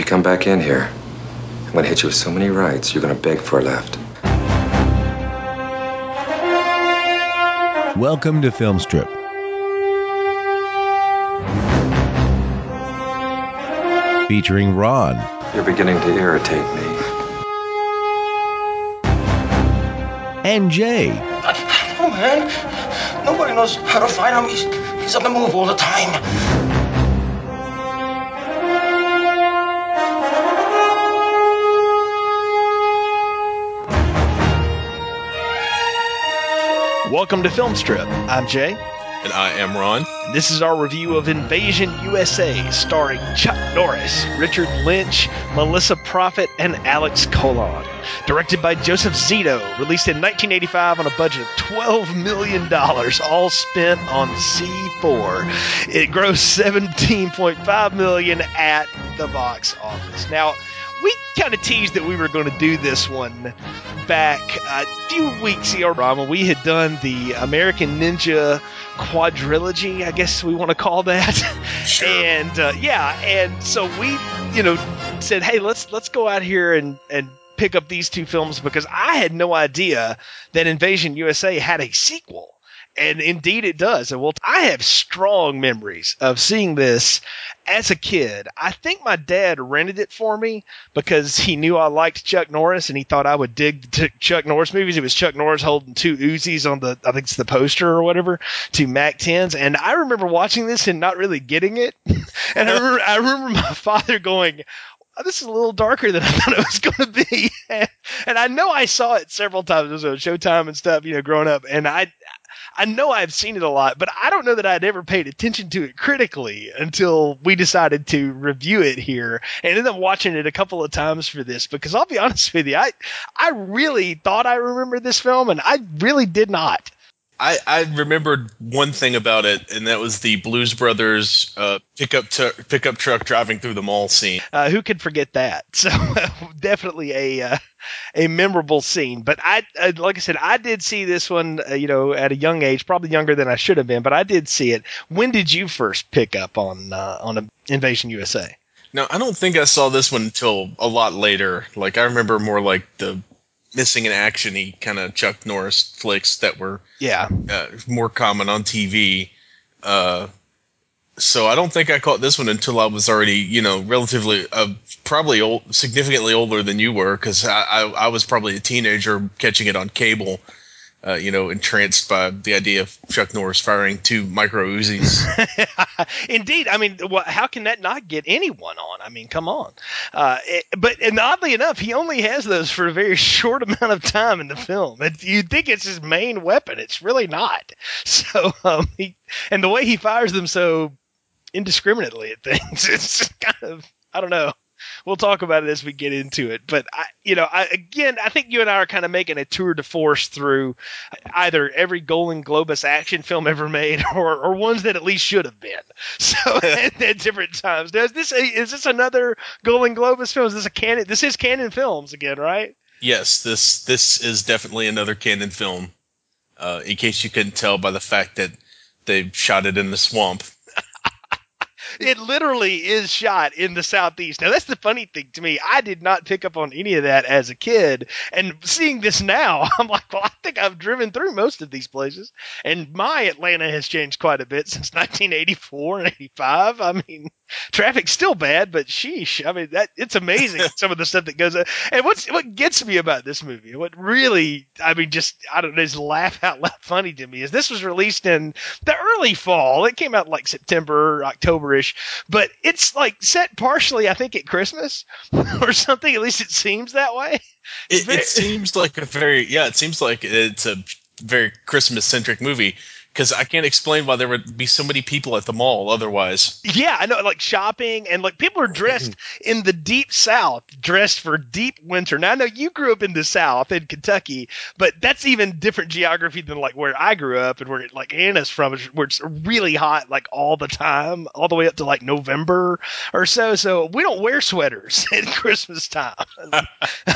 you come back in here, I'm gonna hit you with so many rights, you're gonna beg for a left. Welcome to Film Strip. Featuring Ron. You're beginning to irritate me. And Jay. Oh man, nobody knows how to find him. He's, he's on the move all the time. Welcome to Film Strip. I'm Jay. And I am Ron. This is our review of Invasion USA, starring Chuck Norris, Richard Lynch, Melissa Prophet, and Alex Colon. Directed by Joseph Zito, released in 1985 on a budget of $12 million, all spent on C4. It grossed 17.5 million at the box office. Now, we kind of teased that we were going to do this one back a few weeks ago, Ron, we had done the American Ninja quadrilogy, I guess we want to call that. Sure. And uh, yeah, and so we, you know, said, hey, let's let's go out here and and pick up these two films because I had no idea that Invasion USA had a sequel. And indeed it does. And well, I have strong memories of seeing this as a kid. I think my dad rented it for me because he knew I liked Chuck Norris and he thought I would dig the Chuck Norris movies. It was Chuck Norris holding two Uzis on the, I think it's the poster or whatever, two Mac 10s. And I remember watching this and not really getting it. and I remember, I remember my father going, oh, this is a little darker than I thought it was going to be. and I know I saw it several times. It was on Showtime and stuff, you know, growing up. And I, I know I've seen it a lot, but I don't know that I'd ever paid attention to it critically until we decided to review it here and ended up watching it a couple of times for this because I'll be honest with you, I I really thought I remembered this film and I really did not. I, I remembered one thing about it, and that was the Blues Brothers uh, pickup t- pickup truck driving through the mall scene. Uh, who could forget that? So definitely a uh, a memorable scene. But I, uh, like I said, I did see this one, uh, you know, at a young age, probably younger than I should have been, but I did see it. When did you first pick up on uh, on Invasion USA? No, I don't think I saw this one until a lot later. Like I remember more like the missing in actiony kind of Chuck Norris flicks that were yeah uh, more common on TV. Uh, so I don't think I caught this one until I was already, you know, relatively, uh, probably old, significantly older than you were, because I, I, I, was probably a teenager catching it on cable uh, you know, entranced by the idea of Chuck Norris firing two micro Uzis. Indeed, I mean, how can that not get anyone on? I mean, come on. Uh, it, but and oddly enough, he only has those for a very short amount of time in the film. It, you'd think it's his main weapon. It's really not. So, um, he, and the way he fires them so indiscriminately at things, it's kind of I don't know we'll talk about it as we get into it. But I, you know, I, again, I think you and I are kind of making a tour de force through either every Golan Globus action film ever made, or, or ones that at least should have been. So at, at, different times. Now, is this is this another Golan Globus film? Is this a Cannon? This is Cannon Films again, right? Yes, this this is definitely another Cannon film. Uh, in case you couldn't tell by the fact that they shot it in the swamp it literally is shot in the southeast. Now that's the funny thing to me. I did not pick up on any of that as a kid, and seeing this now, I'm like, well, I think I've driven through most of these places, and my Atlanta has changed quite a bit since 1984 and 85. I mean, traffic's still bad, but sheesh, I mean that it's amazing some of the stuff that goes. on. And what's what gets me about this movie, what really, I mean, just I don't know, is laugh out loud funny to me is this was released in the early fall. It came out like September, Octoberish but it's like set partially, I think, at Christmas or something. At least it seems that way. It, it seems like a very yeah. It seems like it's a very Christmas centric movie because I can't explain why there would be so many people at the mall otherwise. Yeah, I know, like shopping and like people are dressed in the deep South, dressed for deep winter. Now I know you grew up in the South in Kentucky, but that's even different geography than like where I grew up and where like Anna's from, where it's really hot like all the time, all the way up to like November or so. So we don't wear sweaters at Christmas time. I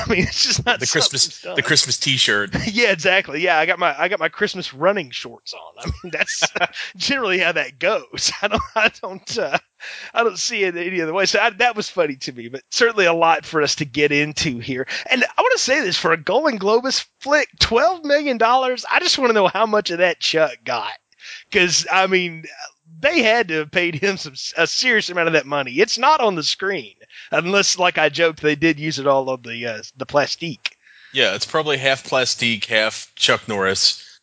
mean, it's just not the Christmas the Christmas T-shirt. yeah, exactly. Yeah, I got my I got my Christmas running shorts on. I mean, that's generally how that goes. I don't, I don't, uh, I don't see it any other way. So I, that was funny to me, but certainly a lot for us to get into here. And I want to say this for a Golan Globus flick, twelve million dollars. I just want to know how much of that Chuck got, because I mean, they had to have paid him some a serious amount of that money. It's not on the screen unless, like I joked, they did use it all on the uh, the plastique. Yeah, it's probably half plastique, half Chuck Norris.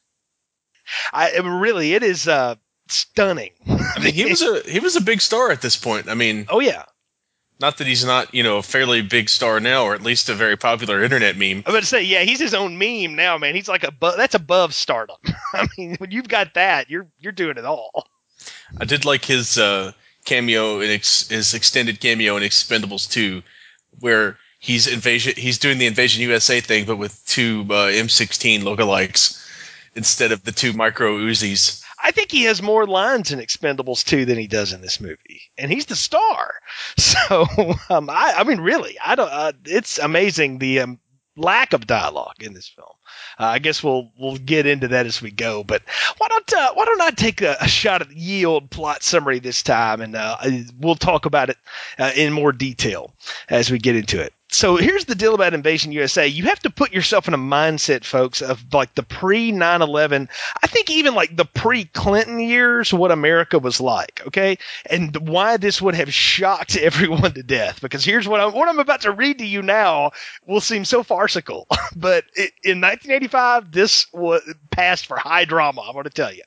I really, it is uh, stunning. I mean, he was a he was a big star at this point. I mean, oh yeah, not that he's not you know a fairly big star now, or at least a very popular internet meme. I'm about to say, yeah, he's his own meme now, man. He's like a that's above stardom. I mean, when you've got that, you're you're doing it all. I did like his uh, cameo in ex- his extended cameo in Expendables 2, where he's invasion he's doing the Invasion USA thing, but with two uh, M16 lookalikes instead of the two micro Uzis. I think he has more lines in Expendables 2 than he does in this movie, and he's the star. So, um, I, I mean, really, I don't. Uh, it's amazing the um, lack of dialogue in this film. Uh, I guess we'll we'll get into that as we go. But why don't uh, why don't I take a, a, shot at the yield plot summary this time, and uh, we'll talk about it uh, in more detail as we get into it so here's the deal about Invasion USA. You have to put yourself in a mindset, folks, of like the pre 9 11. I think even like the pre Clinton years, what America was like, okay? And why this would have shocked everyone to death. Because here's what I'm, what I'm about to read to you now will seem so farcical. but it, in 1985, this was passed for high drama, I'm going to tell you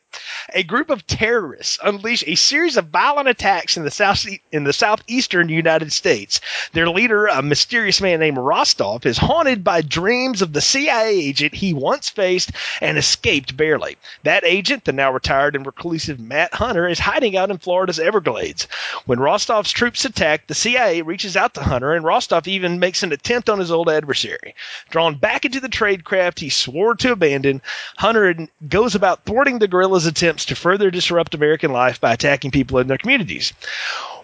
a group of terrorists unleash a series of violent attacks in the south in the southeastern United States. Their leader, a mysterious man named Rostov, is haunted by dreams of the CIA agent he once faced and escaped barely. That agent, the now retired and reclusive Matt Hunter, is hiding out in Florida's Everglades. When Rostov's troops attack, the CIA reaches out to Hunter, and Rostov even makes an attempt on his old adversary. Drawn back into the trade craft he swore to abandon, Hunter goes about thwarting the guerrillas' attempts to further disrupt American life by attacking people in their communities.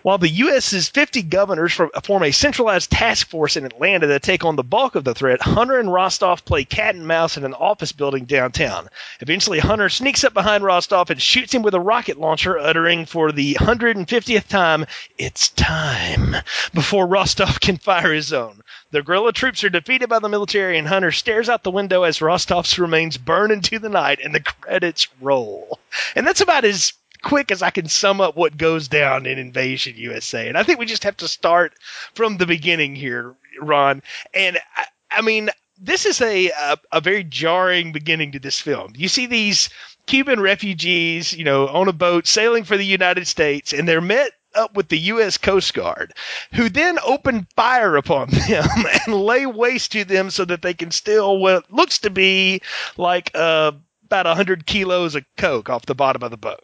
While the U.S.'s 50 governors form a centralized task force in Atlanta to take on the bulk of the threat, Hunter and Rostov play cat and mouse in an office building downtown. Eventually, Hunter sneaks up behind Rostov and shoots him with a rocket launcher, uttering for the 150th time, It's time, before Rostov can fire his own. The guerrilla troops are defeated by the military, and Hunter stares out the window as Rostov's remains burn into the night and the credits roll. And that's about as quick as I can sum up what goes down in Invasion USA. And I think we just have to start from the beginning here, Ron. And I, I mean, this is a, a, a very jarring beginning to this film. You see these Cuban refugees, you know, on a boat sailing for the United States, and they're met up with the U.S. Coast Guard, who then open fire upon them and lay waste to them so that they can steal what looks to be like uh, about 100 kilos of coke off the bottom of the boat.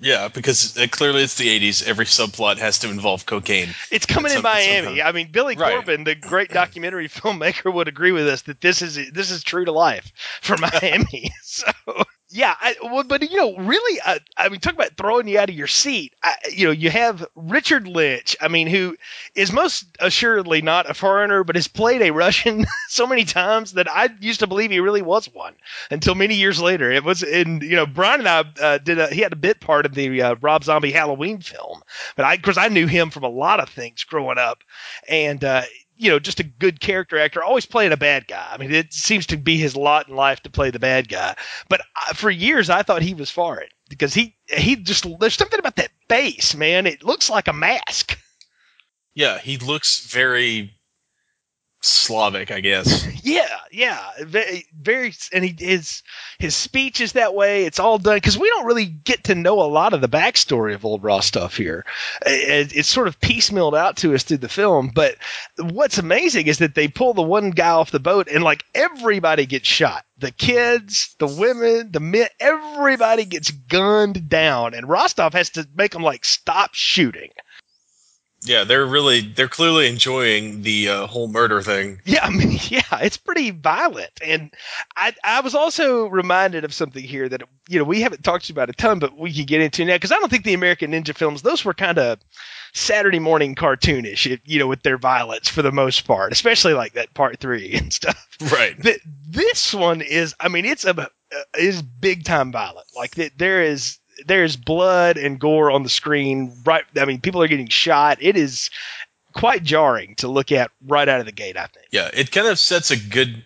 Yeah, because it, clearly it's the 80s. Every subplot has to involve cocaine. It's coming in Miami. I mean, Billy right. Corben, the great documentary filmmaker, would agree with us that this is this is true to life for Miami. so yeah, I, well, but you know, really, uh, I mean, talk about throwing you out of your seat. I, you know, you have Richard Lynch. I mean, who is most assuredly not a foreigner, but has played a Russian so many times that I used to believe he really was one until many years later. It was in you know, Brian and I uh, did. A, he had a bit part of the uh, Rob Zombie Halloween film, but I, of course, I knew him from a lot of things growing up, and uh, you know, just a good character actor, always playing a bad guy. I mean, it seems to be his lot in life to play the bad guy. But uh, for years, I thought he was for it because he he just there's something about that face, man. It looks like a mask. Yeah, he looks very Slavic, I guess. yeah, yeah, very, and he his his speech is that way. It's all done because we don't really get to know a lot of the backstory of old Rostov here. It, it's sort of piecemealed out to us through the film. But what's amazing is that they pull the one guy off the boat, and like everybody gets shot. The kids, the women, the men, everybody gets gunned down, and Rostov has to make them like stop shooting. Yeah, they're really they're clearly enjoying the uh, whole murder thing. Yeah, I mean, yeah, it's pretty violent, and I I was also reminded of something here that you know we haven't talked about a ton, but we can get into now because I don't think the American Ninja films those were kind of Saturday morning cartoonish, you know, with their violence for the most part, especially like that part three and stuff. Right. this one is, I mean, it's a uh, is big time violent. Like th- there is there is blood and gore on the screen. Right, I mean, people are getting shot. It is quite jarring to look at right out of the gate. I think. Yeah, it kind of sets a good,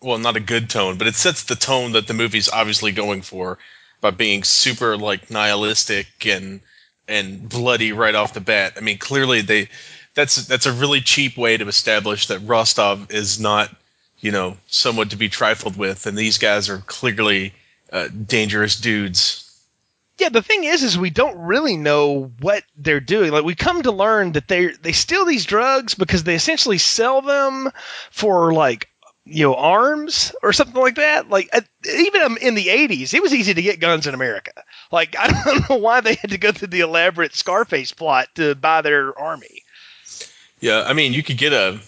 well, not a good tone, but it sets the tone that the movie's obviously going for by being super like nihilistic and and bloody right off the bat. I mean, clearly they that's that's a really cheap way to establish that Rostov is not, you know, someone to be trifled with, and these guys are clearly uh, dangerous dudes. Yeah, the thing is, is we don't really know what they're doing. Like we come to learn that they they steal these drugs because they essentially sell them for like you know arms or something like that. Like even in the '80s, it was easy to get guns in America. Like I don't know why they had to go through the elaborate Scarface plot to buy their army. Yeah, I mean, you could get a.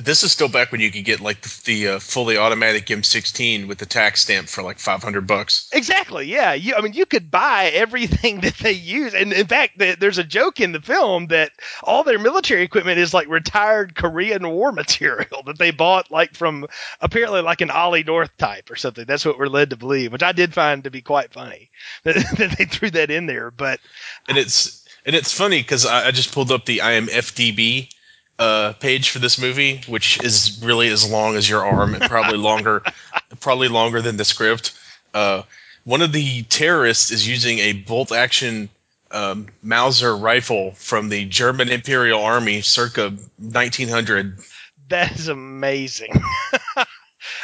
This is still back when you could get like the, the uh, fully automatic M16 with the tax stamp for like 500 bucks. Exactly. Yeah. You, I mean, you could buy everything that they use, and in fact, the, there's a joke in the film that all their military equipment is like retired Korean War material that they bought like from apparently like an Ollie North type or something. That's what we're led to believe, which I did find to be quite funny that, that they threw that in there. But and it's and it's funny because I, I, just pulled up the IMFDB uh, page for this movie, which is really as long as your arm and probably longer, probably longer than the script. Uh, one of the terrorists is using a bolt action um, Mauser rifle from the German Imperial Army circa 1900. That is amazing.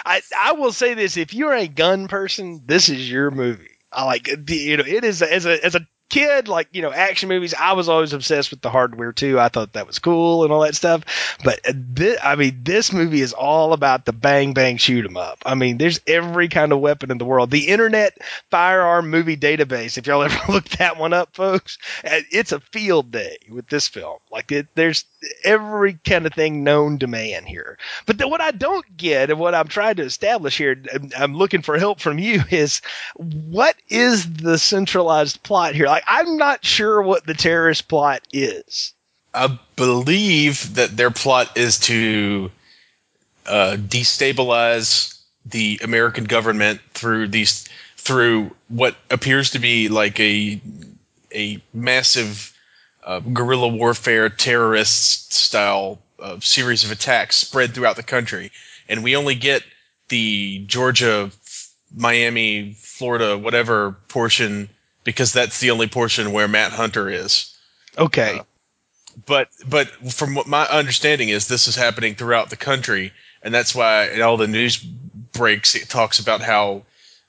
I I will say this: if you're a gun person, this is your movie. I like you know it is as a as a kid, like, you know, action movies, I was always obsessed with the hardware too. I thought that was cool and all that stuff. But this, I mean, this movie is all about the bang bang shoot 'em up. I mean, there's every kind of weapon in the world. The Internet Firearm Movie Database, if y'all ever looked that one up, folks, uh, it's a field day with this film. Like, it, there's every kind of thing known to man here. But the, what I don't get and what I'm trying to establish here, I'm looking for help from you, is what is the centralized plot here? Like, I'm not sure what the terrorist plot is. I believe that their plot is to uh, destabilize the American government through these through what appears to be like a a massive uh, guerrilla warfare terrorist style uh, series of attacks spread throughout the country, and we only get the Georgia, Miami, Florida, whatever portion because that's the only portion where Matt Hunter is. Okay. Uh, but but from what my understanding is, this is happening throughout the country, and that's why in all the news breaks it talks about how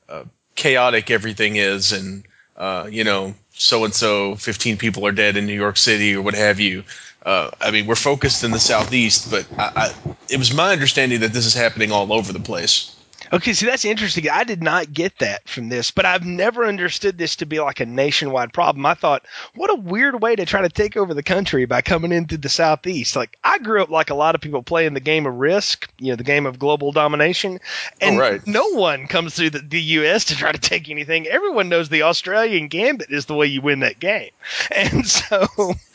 uh, chaotic everything is, and uh, you know, so and so, fifteen people are dead in New York City or what have you. Uh, I mean, we're focused in the southeast, but I, I, it was my understanding that this is happening all over the place. Okay, see that's interesting. I did not get that from this, but I've never understood this to be like a nationwide problem. I thought, what a weird way to try to take over the country by coming into the southeast. Like I grew up like a lot of people playing the game of Risk, you know, the game of global domination, and oh, right. no one comes through the, the U.S. to try to take anything. Everyone knows the Australian gambit is the way you win that game, and so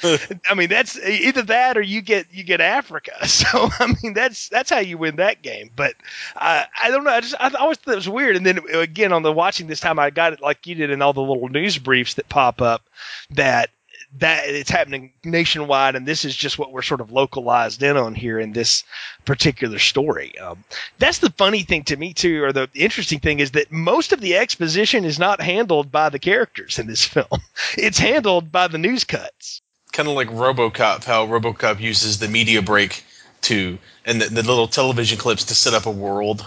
I mean that's either that or you get you get Africa. So I mean that's that's how you win that game. But uh, I don't know. I just I always thought it was weird. And then again, on the watching this time, I got it like you did in all the little news briefs that pop up that that it's happening nationwide, and this is just what we're sort of localized in on here in this particular story. Um, that's the funny thing to me too, or the interesting thing is that most of the exposition is not handled by the characters in this film. It's handled by the news cuts. Kind of like RoboCop, how RoboCop uses the media break to and the, the little television clips to set up a world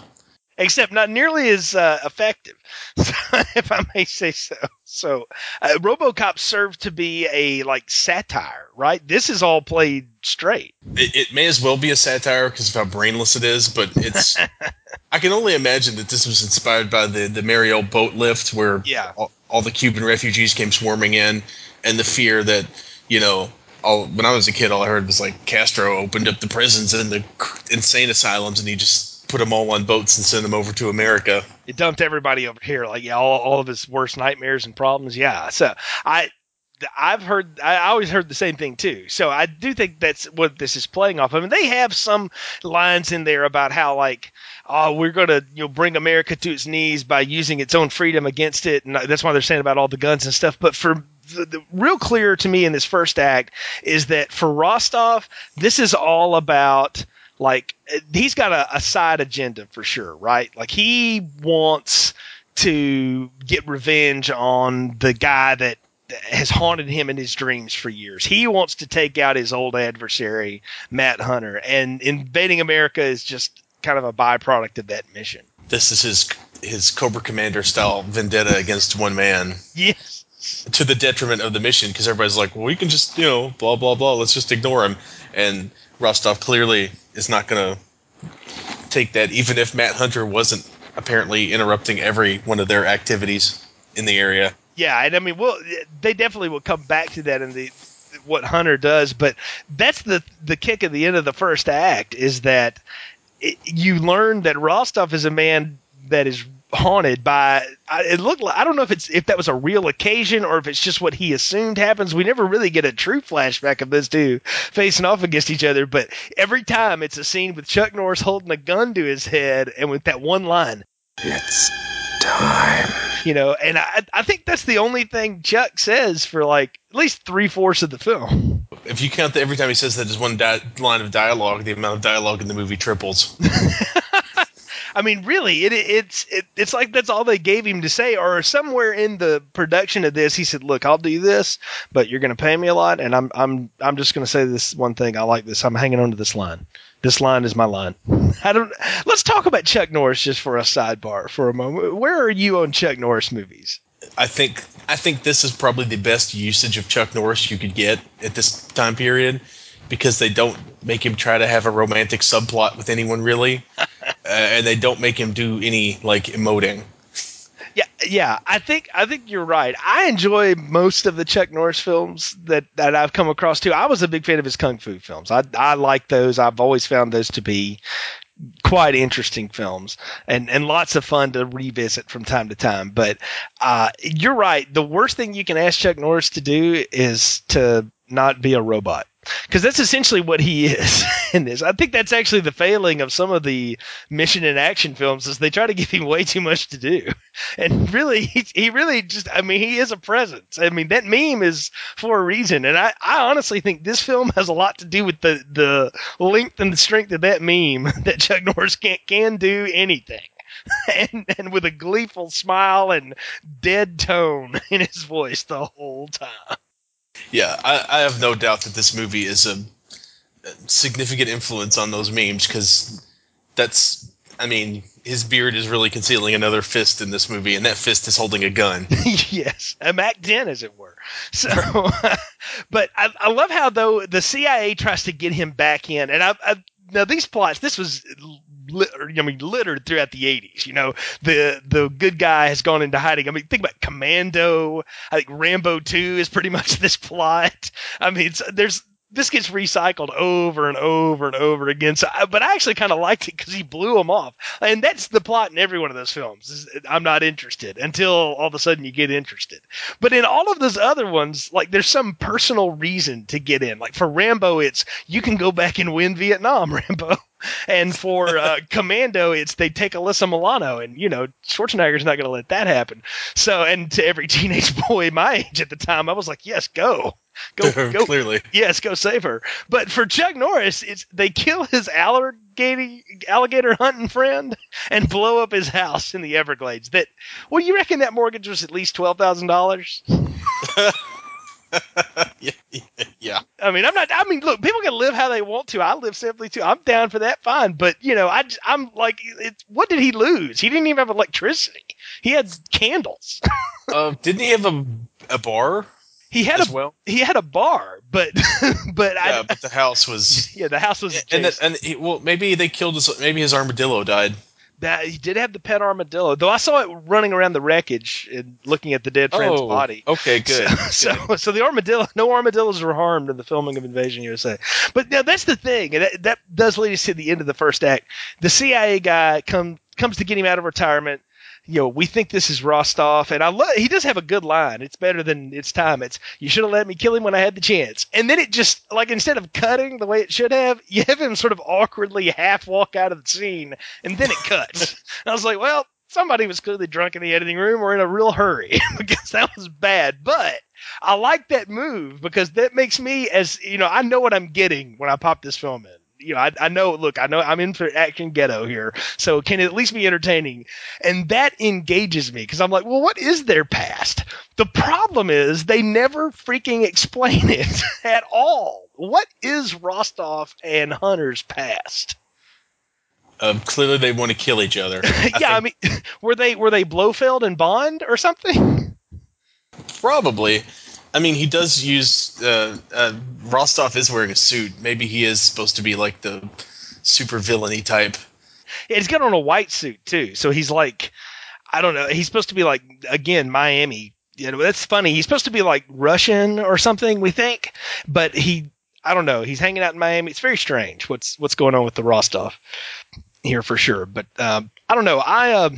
except not nearly as uh, effective, if I may say so. So, uh, RoboCop served to be a like satire, right? This is all played straight. It, it may as well be a satire because of how brainless it is, but it's. I can only imagine that this was inspired by the the Mariel boat lift, where yeah. all, all the Cuban refugees came swarming in, and the fear that you know all, when I was a kid, all I heard was like Castro opened up the prisons and the insane asylums, and he just put them all on boats and send them over to America. It dumped everybody over here, like yeah, all, all of his worst nightmares and problems. Yeah, so I I've heard, I always heard the same thing too. So I do think that's what this is playing off of. And they have some lines in there about how like, oh, we're going to you know bring America to its knees by using its own freedom against it, and that's why they're saying about all the guns and stuff. But for the, the real clear to me in this first act is that for Rostov, this is all about like he's got a, a side agenda for sure, right? Like he wants to get revenge on the guy that has haunted him in his dreams for years. He wants to take out his old adversary, Matt Hunter, and invading America is just kind of a byproduct of that mission. This is his his Cobra Commander style vendetta against one man. Yes. To the detriment of the mission, because everybody's like, well, we can just, you know, blah blah blah. Let's just ignore him. And Rostov clearly is not going to take that, even if Matt Hunter wasn't apparently interrupting every one of their activities in the area. Yeah, and I mean, well, they definitely will come back to that in the what Hunter does, but that's the the kick at the end of the first act is that it, you learn that Rostov is a man that is haunted by it looked like I don't know if it's if that was a real occasion or if it's just what he assumed happens. We never really get a true flashback of those two facing off against each other, but every time it's a scene with Chuck Norris holding a gun to his head and with that one line. It's time. You know, and I I think that's the only thing Chuck says for like at least three fourths of the film. If you count that every time he says that as one di- line of dialogue, the amount of dialogue in the movie triples. I mean, really, it, it's it, it's like that's all they gave him to say. Or somewhere in the production of this, he said, "Look, I'll do this, but you're going to pay me a lot, and I'm I'm I'm just going to say this one thing. I like this. I'm hanging on to this line. This line is my line. I don't. Let's talk about Chuck Norris just for a sidebar for a moment. Where are you on Chuck Norris movies? I think I think this is probably the best usage of Chuck Norris you could get at this time period because they don't make him try to have a romantic subplot with anyone really, and they don't make him do any like emoting. Yeah, yeah, I think I think you're right. I enjoy most of the Chuck Norris films that, that I've come across too. I was a big fan of his kung fu films. I I like those. I've always found those to be quite interesting films and, and lots of fun to revisit from time to time. But uh, you're right. The worst thing you can ask Chuck Norris to do is to not be a robot because that's essentially what he is in this. I think that's actually the failing of some of the Missing in Action films is they try to give him way too much to do, and really he, he really just I mean he is a presence. I mean that meme is for a reason, and I, I honestly think this film has a lot to do with the the length and the strength of that meme that Chuck Norris can can do anything. And, and with a gleeful smile and dead tone in his voice the whole time. Yeah, I, I have no doubt that this movie is a significant influence on those memes because that's, I mean, his beard is really concealing another fist in this movie, and that fist is holding a gun. yes, a Mac 10, as it were. So, but I, I love how though the CIA tries to get him back in, and I, I now these plots. This was I mean, littered throughout the 80s. You know, the the good guy has gone into hiding. I mean, think about Commando. I think Rambo 2 is pretty much this plot. I mean, there's this gets recycled over and over and over again. So, but I actually kind of liked it because he blew him off, and that's the plot in every one of those films. I'm not interested until all of a sudden you get interested. But in all of those other ones, like there's some personal reason to get in. Like for Rambo, it's you can go back and win Vietnam, Rambo. And for uh, Commando, it's they take Alyssa Milano, and you know Schwarzenegger's not going to let that happen. So, and to every teenage boy my age at the time, I was like, yes, go. Go, go, clearly. Yes, go save her. But for Chuck Norris, it's they kill his alligator alligator hunting friend and blow up his house in the Everglades. That well, you reckon that mortgage was at least twelve thousand dollars? yeah, yeah. I mean, I'm not. I mean, look, people can live how they want to. I live simply too. I'm down for that. Fine, but you know, I I'm like, it's what did he lose? He didn't even have electricity. He had candles. uh, didn't he have a a bar? He had a well. he had a bar, but but yeah, I, but the house was yeah the house was and the, and he, well maybe they killed his maybe his armadillo died. That he did have the pet armadillo, though I saw it running around the wreckage and looking at the dead friend's oh, body. Okay, good. So, good. so, so the armadillo, no armadillos were harmed in the filming of Invasion USA. But now that's the thing, and that, that does lead us to the end of the first act. The CIA guy come comes to get him out of retirement you know, we think this is Rostov, and I love. He does have a good line. It's better than its time. It's you should have let me kill him when I had the chance. And then it just like instead of cutting the way it should have, you have him sort of awkwardly half walk out of the scene, and then it cuts. I was like, well, somebody was clearly drunk in the editing room or in a real hurry because that was bad. But I like that move because that makes me as you know I know what I'm getting when I pop this film in. You know, I, I know. Look, I know I'm in for action ghetto here, so can it at least be entertaining? And that engages me because I'm like, well, what is their past? The problem is they never freaking explain it at all. What is Rostov and Hunter's past? Um, clearly, they want to kill each other. yeah, I mean, were they were they Blofeld and Bond or something? Probably. I mean, he does use. Uh, uh, Rostov is wearing a suit. Maybe he is supposed to be like the super villainy type. Yeah, he's got on a white suit too, so he's like, I don't know. He's supposed to be like again Miami. You know, that's funny. He's supposed to be like Russian or something. We think, but he, I don't know. He's hanging out in Miami. It's very strange. What's what's going on with the Rostov here for sure. But um, I don't know. I. Uh,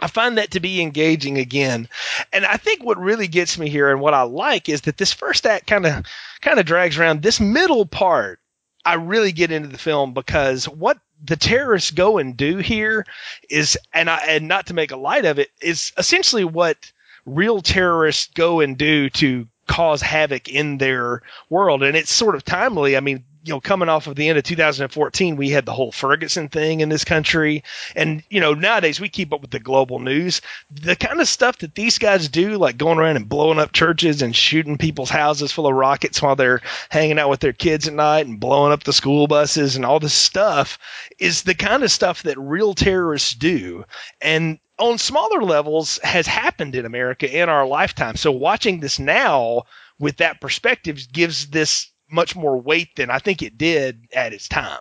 I find that to be engaging again. And I think what really gets me here and what I like is that this first act kind of kind of drags around this middle part. I really get into the film because what the terrorists go and do here is and I and not to make a light of it is essentially what real terrorists go and do to cause havoc in their world and it's sort of timely. I mean, you know, coming off of the end of 2014, we had the whole Ferguson thing in this country. And, you know, nowadays we keep up with the global news. The kind of stuff that these guys do, like going around and blowing up churches and shooting people's houses full of rockets while they're hanging out with their kids at night and blowing up the school buses and all this stuff, is the kind of stuff that real terrorists do. And on smaller levels has happened in America in our lifetime. So watching this now with that perspective gives this much more weight than I think it did at its time.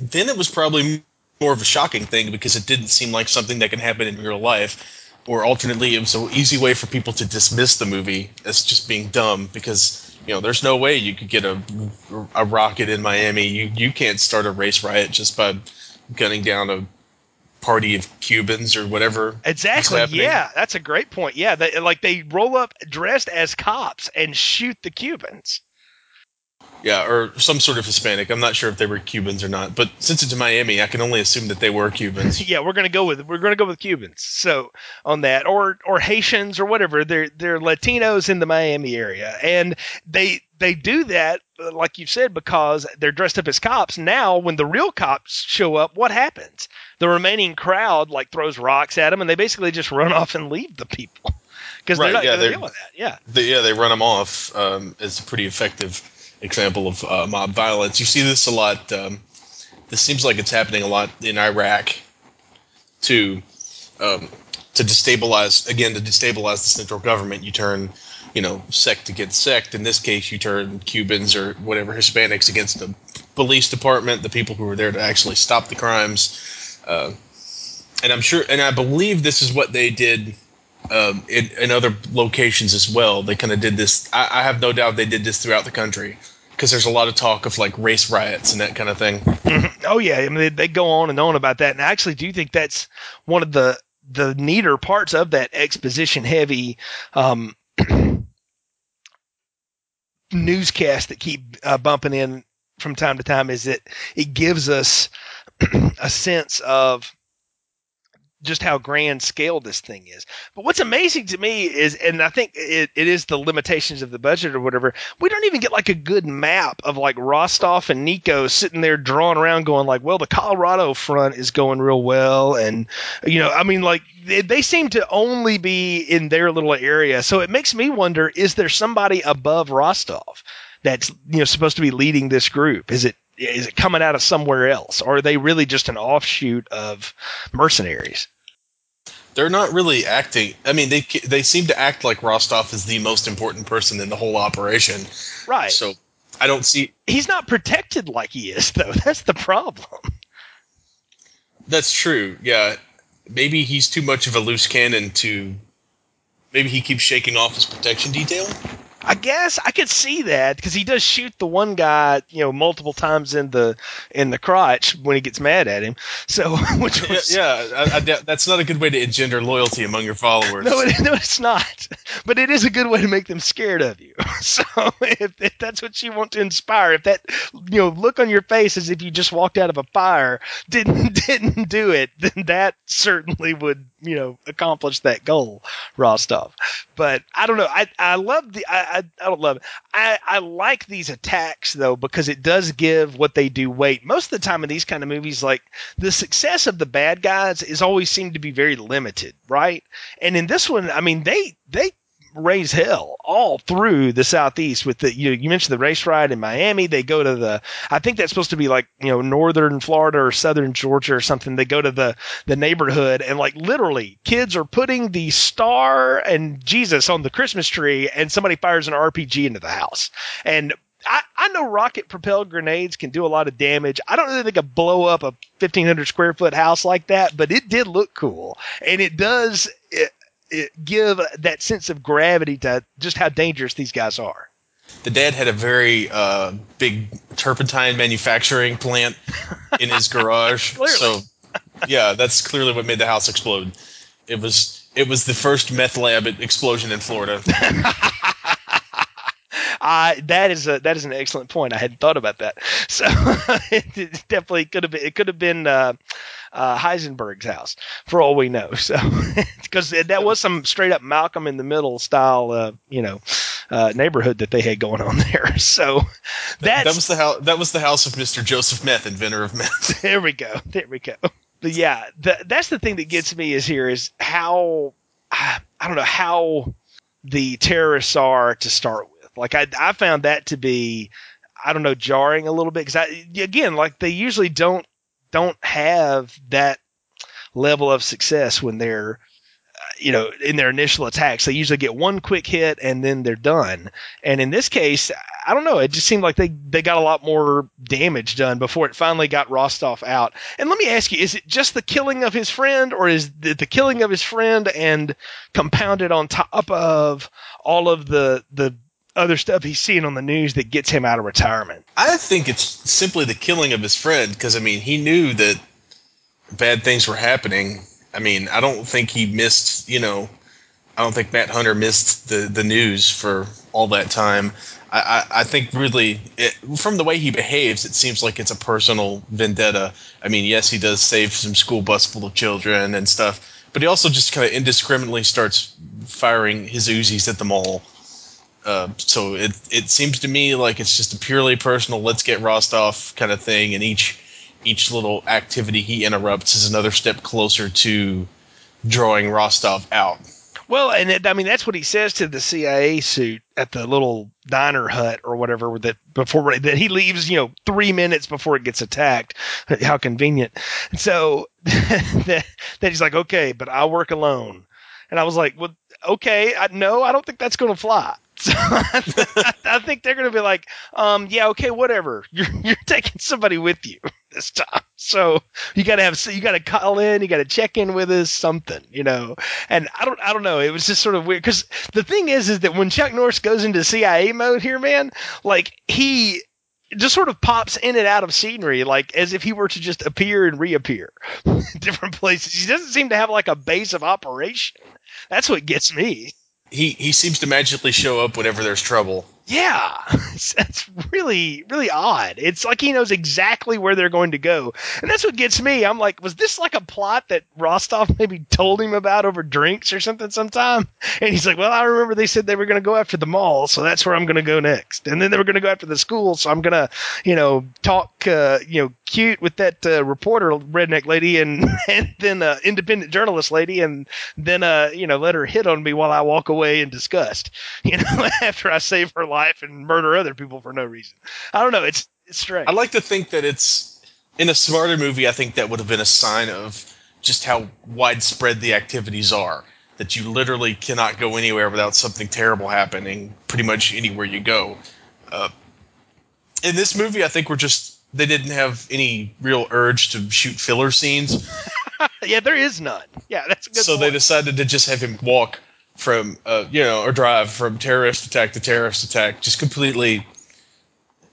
Then it was probably more of a shocking thing because it didn't seem like something that can happen in real life. Or alternately, it was an easy way for people to dismiss the movie as just being dumb because you know there's no way you could get a a rocket in Miami. You you can't start a race riot just by gunning down a party of Cubans or whatever. Exactly. Yeah, that's a great point. Yeah, they, like they roll up dressed as cops and shoot the Cubans. Yeah, or some sort of Hispanic. I'm not sure if they were Cubans or not, but since it's Miami, I can only assume that they were Cubans. yeah, we're gonna go with we're gonna go with Cubans. So on that, or or Haitians or whatever. They're they're Latinos in the Miami area, and they they do that like you said because they're dressed up as cops. Now, when the real cops show up, what happens? The remaining crowd like throws rocks at them, and they basically just run off and leave the people because right, they're not yeah, going to deal with that. Yeah. They, yeah, they run them off. Um, it's pretty effective example of uh, mob violence. You see this a lot. Um, this seems like it's happening a lot in Iraq, too. Um, to destabilize again, to destabilize the central government, you turn, you know, sect against sect. In this case, you turn Cubans or whatever Hispanics against the police department, the people who were there to actually stop the crimes. Uh, and I'm sure, and I believe this is what they did um, in, in other locations as well. They kind of did this. I, I have no doubt they did this throughout the country because there's a lot of talk of like race riots and that kind of thing. Oh yeah, I mean they, they go on and on about that, and I actually do think that's one of the the neater parts of that exposition heavy um, newscast that keep uh, bumping in from time to time is that it gives us a sense of just how grand scale this thing is. But what's amazing to me is, and I think it, it is the limitations of the budget or whatever, we don't even get like a good map of like Rostov and Nico sitting there drawing around going like, well, the Colorado front is going real well. And, you know, I mean, like they, they seem to only be in their little area. So it makes me wonder, is there somebody above Rostov that's, you know, supposed to be leading this group? Is it, is it coming out of somewhere else? Or are they really just an offshoot of mercenaries? They're not really acting. I mean, they they seem to act like Rostov is the most important person in the whole operation. Right. So I don't see. he's not protected like he is though that's the problem That's true. Yeah, maybe he's too much of a loose cannon to. Maybe he keeps shaking off his protection detail. I guess I could see that because he does shoot the one guy, you know, multiple times in the in the crotch when he gets mad at him. So, which Yeah, was, yeah I, I, that's not a good way to engender loyalty among your followers. No, it, no, it's not. But it is a good way to make them scared of you. So if, if that's what you want to inspire, if that you know look on your face as if you just walked out of a fire didn't didn't do it, then that certainly would you know accomplish that goal, Rostov. But I don't know. I I love the I I, I don't love it. I I like these attacks though because it does give what they do weight. Most of the time in these kind of movies, like the success of the bad guys is always seemed to be very limited, right? And in this one, I mean, they they raise hell all through the southeast with the you you mentioned the race ride in Miami. They go to the I think that's supposed to be like you know northern Florida or southern Georgia or something. They go to the the neighborhood and like literally kids are putting the star and Jesus on the Christmas tree, and somebody fires an RPG into the house and. I, I know rocket propelled grenades can do a lot of damage. I don't really think a blow up a 1500 square foot house like that, but it did look cool. And it does give that sense of gravity to just how dangerous these guys are. the dad had a very uh, big turpentine manufacturing plant in his garage. So, yeah, that's clearly what made the house explode. It was it was the first meth lab explosion in Florida. I that is a that is an excellent point. I hadn't thought about that. So it, it definitely could have been it could have been uh, uh, Heisenberg's house for all we know. So because that was some straight up Malcolm in the Middle style, uh, you know, uh, neighborhood that they had going on there. So that's that was the house. That was the house of Mr. Joseph Meth, inventor of meth. there we go. There we go. But yeah, the, that's the thing that gets me is here is how I, I don't know how the terrorists are to start with. Like I, I found that to be I don't know jarring a little bit because I again like they usually don't don't have that level of success when they're you know in their initial attacks. They usually get one quick hit and then they're done. And in this case i don't know. It just seemed like they they got a lot more damage done before it finally got rostov out. And let me ask you is it just the killing of his friend or is it the killing of his friend and compounded on top of all of the the other stuff he's seeing on the news that gets him out of retirement I think it's simply the killing of his friend because I mean he knew that bad things were happening. I mean I don't think he missed you know I don't think Matt Hunter missed the the news for all that time. I, I, I think really it, from the way he behaves, it seems like it's a personal vendetta. I mean, yes, he does save some school bus full of children and stuff, but he also just kind of indiscriminately starts firing his Uzis at the mall. Uh, so it it seems to me like it's just a purely personal let's get Rostov kind of thing, and each each little activity he interrupts is another step closer to drawing Rostov out. Well, and it, I mean that's what he says to the CIA suit at the little diner hut or whatever that before that he leaves, you know, three minutes before it gets attacked. How convenient! So that, he's like, okay, but I'll work alone. And I was like, well, okay, I, no, I don't think that's going to fly. So I, think they're going to be like, um, yeah, okay, whatever. You're you're taking somebody with you this time, so you got to have you got to call in, you got to check in with us, something, you know. And I don't I don't know. It was just sort of weird because the thing is, is that when Chuck Norris goes into CIA mode here, man, like he just sort of pops in and out of scenery, like as if he were to just appear and reappear different places. He doesn't seem to have like a base of operation. That's what gets me. He he seems to magically show up whenever there's trouble. Yeah, that's really, really odd. It's like he knows exactly where they're going to go. And that's what gets me. I'm like, was this like a plot that Rostov maybe told him about over drinks or something sometime? And he's like, well, I remember they said they were going to go after the mall, so that's where I'm going to go next. And then they were going to go after the school, so I'm going to, you know, talk, uh, you know, cute with that uh, reporter redneck lady and, and then uh, independent journalist lady and then, uh, you know, let her hit on me while I walk away in disgust, you know, after I save her life and murder other people for no reason. I don't know. It's it's strange. I like to think that it's in a smarter movie. I think that would have been a sign of just how widespread the activities are. That you literally cannot go anywhere without something terrible happening. Pretty much anywhere you go. Uh, in this movie, I think we're just they didn't have any real urge to shoot filler scenes, yeah, there is none. Yeah, that's a good. so they decided to just have him walk from uh, you know or drive from terrorist attack to terrorist attack just completely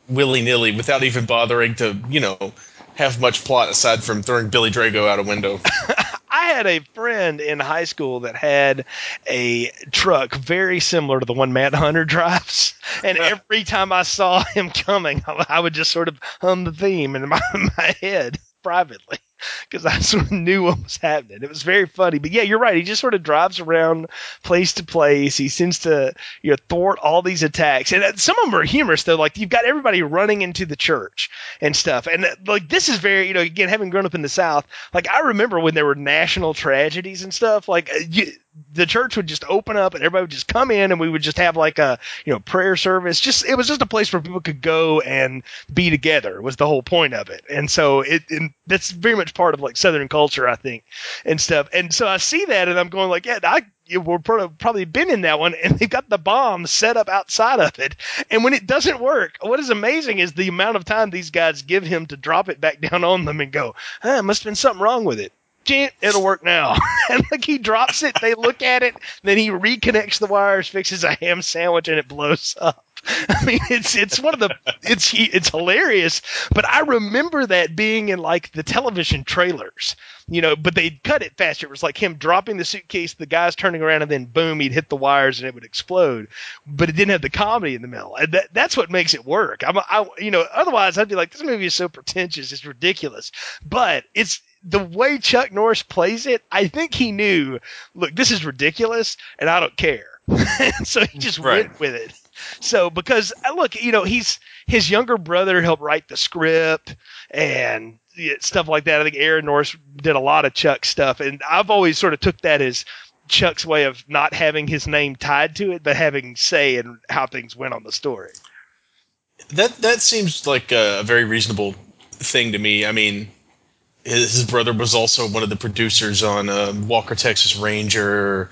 willy nilly without even bothering to you know have much plot aside from throwing Billy Drago out a window. I had a friend in high school that had a truck very similar to the one Matt Hunter drives, and every time I saw him coming, I would just sort of hum the theme in my, my head privately because I sort of knew what was happening. It was very funny, but yeah, you're right. He just sort of drives around place to place. He seems to you know thwart all these attacks, and uh, some of them are humorous though. Like you've got everybody running into the church and stuff, and uh, like this is very you know again having grown up in the South, like I remember when there were national tragedies and stuff. Like uh, you, the church would just open up and everybody would just come in and we would just have like a you know prayer service. Just it was just a place where people could go and be together was the whole point of it. And so it and that's very much part of like southern culture i think and stuff. And so i see that and i'm going like yeah i we're probably been in that one and they've got the bomb set up outside of it. And when it doesn't work what is amazing is the amount of time these guys give him to drop it back down on them and go huh, must have been something wrong with it it'll work now. and like he drops it, they look at it, then he reconnects the wires, fixes a ham sandwich, and it blows up. I mean, it's it's one of the it's it's hilarious. But I remember that being in like the television trailers, you know. But they cut it faster. It was like him dropping the suitcase, the guy's turning around, and then boom, he'd hit the wires and it would explode. But it didn't have the comedy in the middle, and that, that's what makes it work. I'm, I, you know, otherwise I'd be like, this movie is so pretentious, it's ridiculous. But it's the way Chuck Norris plays it, I think he knew, look, this is ridiculous, and I don't care. so he just right. went with it. So because uh, look, you know, he's his younger brother helped write the script and stuff like that. I think Aaron Norris did a lot of Chuck stuff, and I've always sort of took that as Chuck's way of not having his name tied to it, but having say in how things went on the story. That that seems like a very reasonable thing to me. I mean, his, brother was also one of the producers on uh, Walker Texas Ranger.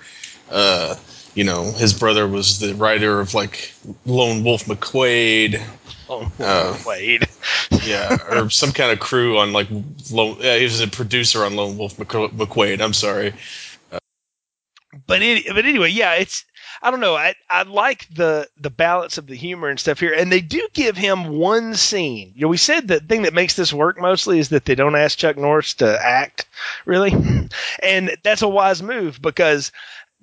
Uh, you know, his brother was the writer of like Lone Wolf McQuade. Oh, uh, McQuade. yeah, or some kind of crew on like Lone. Yeah, he was a producer on Lone Wolf McQuade. I'm sorry. but it, but anyway, yeah, it's I don't know. I I like the the balance of the humor and stuff here, and they do give him one scene. You know, we said the thing that makes this work mostly is that they don't ask Chuck Norris to act, really, and that's a wise move because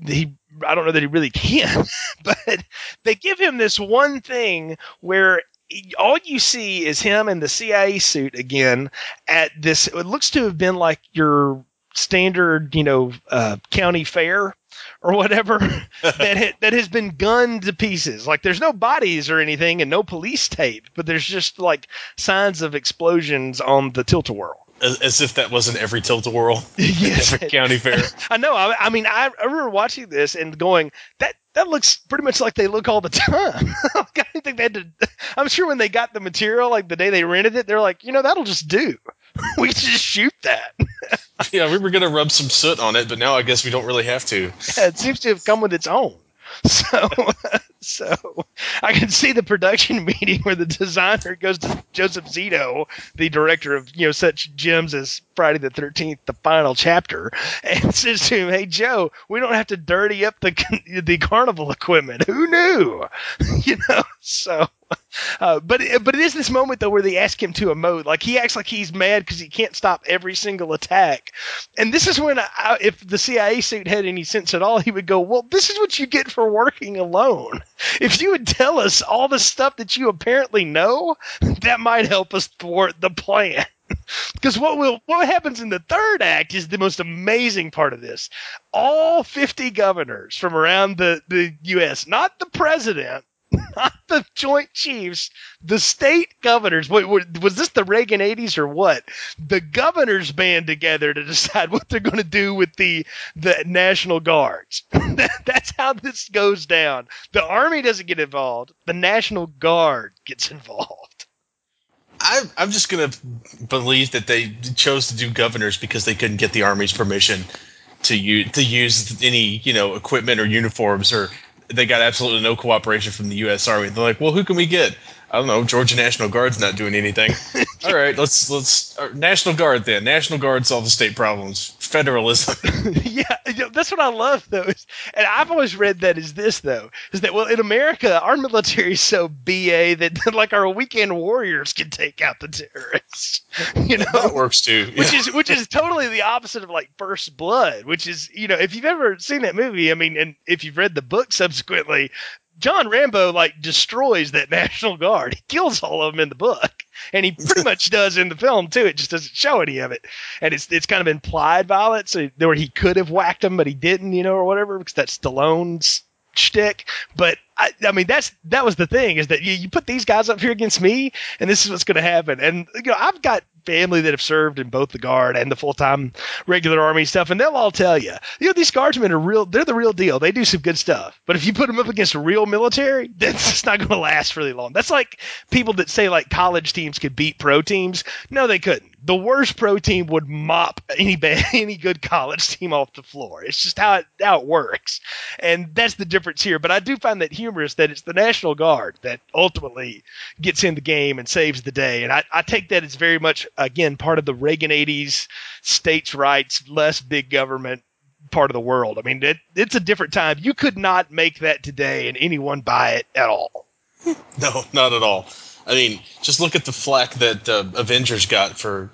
he I don't know that he really can, but they give him this one thing where all you see is him in the CIA suit again at this. It looks to have been like your standard, you know, uh, county fair or whatever that ha- that has been gunned to pieces. Like there's no bodies or anything and no police tape, but there's just like signs of explosions on the tilt-a-whirl. As, as if that wasn't every tilt-a-whirl. yes, every county fair. I know. I, I mean, I, I remember watching this and going, that that looks pretty much like they look all the time. I think they had to. I'm sure when they got the material, like the day they rented it, they're like, you know, that'll just do. we just shoot that. yeah, we were gonna rub some soot on it, but now I guess we don't really have to. Yeah, it seems to have come with its own. So, so I can see the production meeting where the designer goes to Joseph Zito, the director of you know such gems as Friday the Thirteenth, the final chapter, and says to him, "Hey Joe, we don't have to dirty up the the carnival equipment. Who knew? you know." So uh, but but it is this moment though where they ask him to emote. Like he acts like he's mad because he can't stop every single attack. And this is when, I, if the CIA suit had any sense at all, he would go, "Well, this is what you get for working alone. If you would tell us all the stuff that you apparently know, that might help us thwart the plan." Because what will what happens in the third act is the most amazing part of this. All 50 governors from around the, the U.S., not the president, not the Joint Chiefs, the state governors. Wait, was this the Reagan 80s or what? The governors band together to decide what they're going to do with the the National Guards. That's how this goes down. The Army doesn't get involved. The National Guard gets involved. I, I'm just going to believe that they chose to do governors because they couldn't get the Army's permission to use to use any you know equipment or uniforms or they got absolutely no cooperation from the U.S. Army. They're like, well, who can we get? I don't know. Georgia National Guard's not doing anything. all right, let's let's uh, National Guard then. National Guard solve the state problems. federalism. yeah, that's what I love though. Is, and I've always read that as this though is that well in America our military is so ba that like our weekend warriors can take out the terrorists. You know, that works too. which is which is totally the opposite of like First Blood, which is you know if you've ever seen that movie, I mean, and if you've read the book subsequently, John Rambo like destroys that National Guard. He kills all of them in the book, and he pretty much does in the film too. It just doesn't show any of it, and it's it's kind of implied violence, so where he could have whacked him, but he didn't, you know, or whatever, because that's Stallone's shtick. But I, I mean, that's that was the thing is that you, you put these guys up here against me, and this is what's going to happen. And you know, I've got family that have served in both the guard and the full time regular army stuff, and they'll all tell you, you know, these guardsmen are real. They're the real deal. They do some good stuff. But if you put them up against real military, that's just not going to last really long. That's like people that say like college teams could beat pro teams. No, they couldn't. The worst pro team would mop any ba- any good college team off the floor. It's just how it how it works, and that's the difference here. But I do find that humorous that it's the National Guard that ultimately gets in the game and saves the day. And I, I take that as very much, again, part of the Reagan 80s states' rights, less big government part of the world. I mean, it, it's a different time. You could not make that today and anyone buy it at all. No, not at all. I mean, just look at the flack that uh, Avengers got for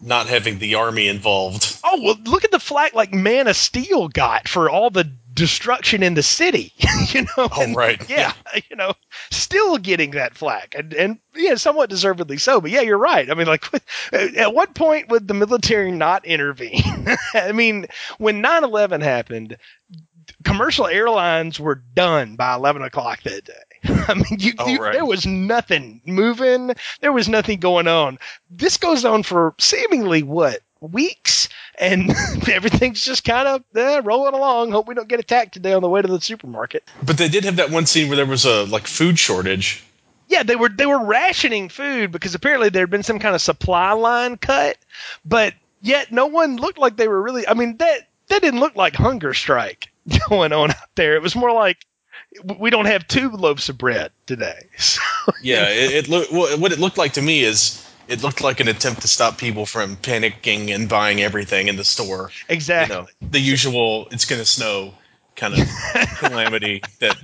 not having the army involved. Oh, well, look at the flack like Man of Steel got for all the destruction in the city. you know? Oh, And, right. Yeah, you know, still getting that flack, and and yeah, somewhat deservedly so. But yeah, you're right. I mean, like, at what point would the military not intervene? I mean, when 9/11 happened, commercial airlines were done by 11 o'clock that day. I mean, you, Oh, you- right. there was nothing moving. There was nothing going on. This goes on for seemingly what weeks, and everything's just kind of eh, rolling along. Hope we don't get attacked today on the way to the supermarket. But they did have that one scene where there was a like food shortage. Yeah, they were they were rationing food because apparently there had been some kind of supply line cut, but yet no one looked like they were really. I mean that that didn't look like hunger strike going on out there. It was more like we don't have two loaves of bread today. So, Yeah, it, it looked what it looked like to me is it looked like an attempt to stop people from panicking and buying everything in the store. You exactly. know, the usual "it's going to snow" kind of calamity that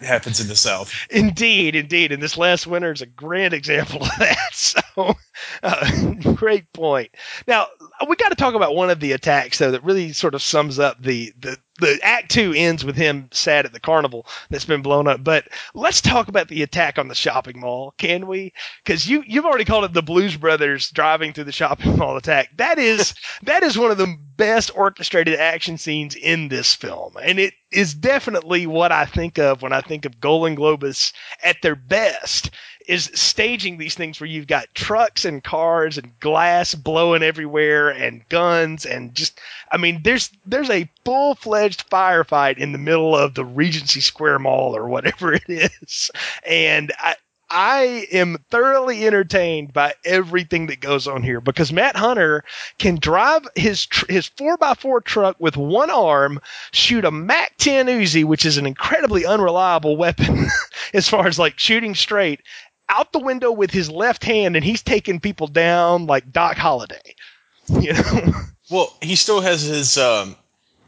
happens in the South. Indeed, indeed, and this last winter is a grand example of that. So, uh, great point. Now we got to talk about one of the attacks, though, that really sort of sums up the the the act two ends with him sad at the carnival that's been blown up. But let's talk about the attack on the shopping mall, can we? Because you you've already called it the Blues Brothers driving through the shopping mall attack. That is that is one of the best orchestrated action scenes in this film, and it is definitely what I think of when I think of Golan Globus at their best. Is staging these things where you've got trucks and cars and glass blowing everywhere and guns and just I mean there's there's a full fledged firefight in the middle of the Regency Square Mall or whatever it is, and I. I am thoroughly entertained by everything that goes on here because Matt Hunter can drive his tr- his four x four truck with one arm, shoot a Mac 10 Uzi, which is an incredibly unreliable weapon as far as like shooting straight, out the window with his left hand, and he's taking people down like Doc Holliday. You know, Well, he still has his. Um,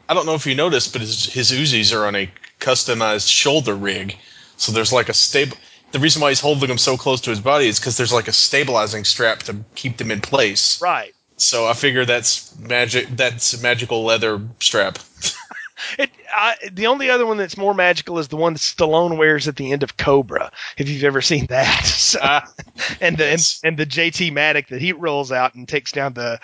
I don't know if you noticed, but his, his Uzis are on a customized shoulder rig. So there's like a stable. The reason why he's holding them so close to his body is because there's like a stabilizing strap to keep them in place. right? So I figure that's magic. That's magical leather strap. It, I, the only other one that's more magical is the one that Stallone wears at the end of Cobra, if you've ever seen that. So, Ah, and the yes. and, and the Jati-Matic that he rolls out and takes down the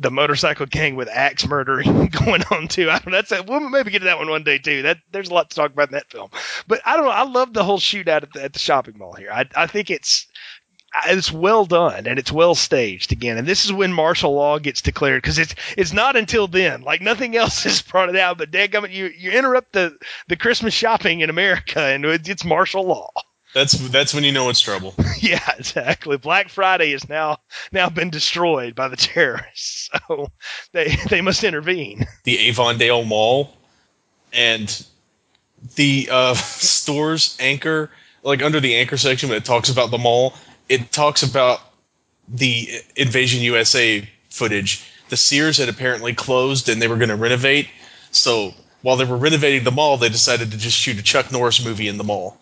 the motorcycle gang with axe murdering going on too. I don't know. That's a, we'll maybe get to that one one day too. That there's a lot to talk about in that film. But I don't know. I love the whole shootout at the, at the shopping mall here. I I think it's it's well done and it's well staged again. And this is when martial law gets declared because it's it's not until then. Like nothing else is brought it out. But dadgummit, you you interrupt the the Christmas shopping in America and it's, it's martial law. that's that's when you know it's trouble. yeah, exactly. Black Friday has now now been destroyed by the terrorists, so they they must intervene. the Avondale Mall and the uh, store's anchor, like under the anchor section when it talks about the mall, it talks about the Invasion USA footage the Sears had apparently closed and they were going to renovate. So while they were renovating the mall, they decided to just shoot a Chuck Norris movie in the mall.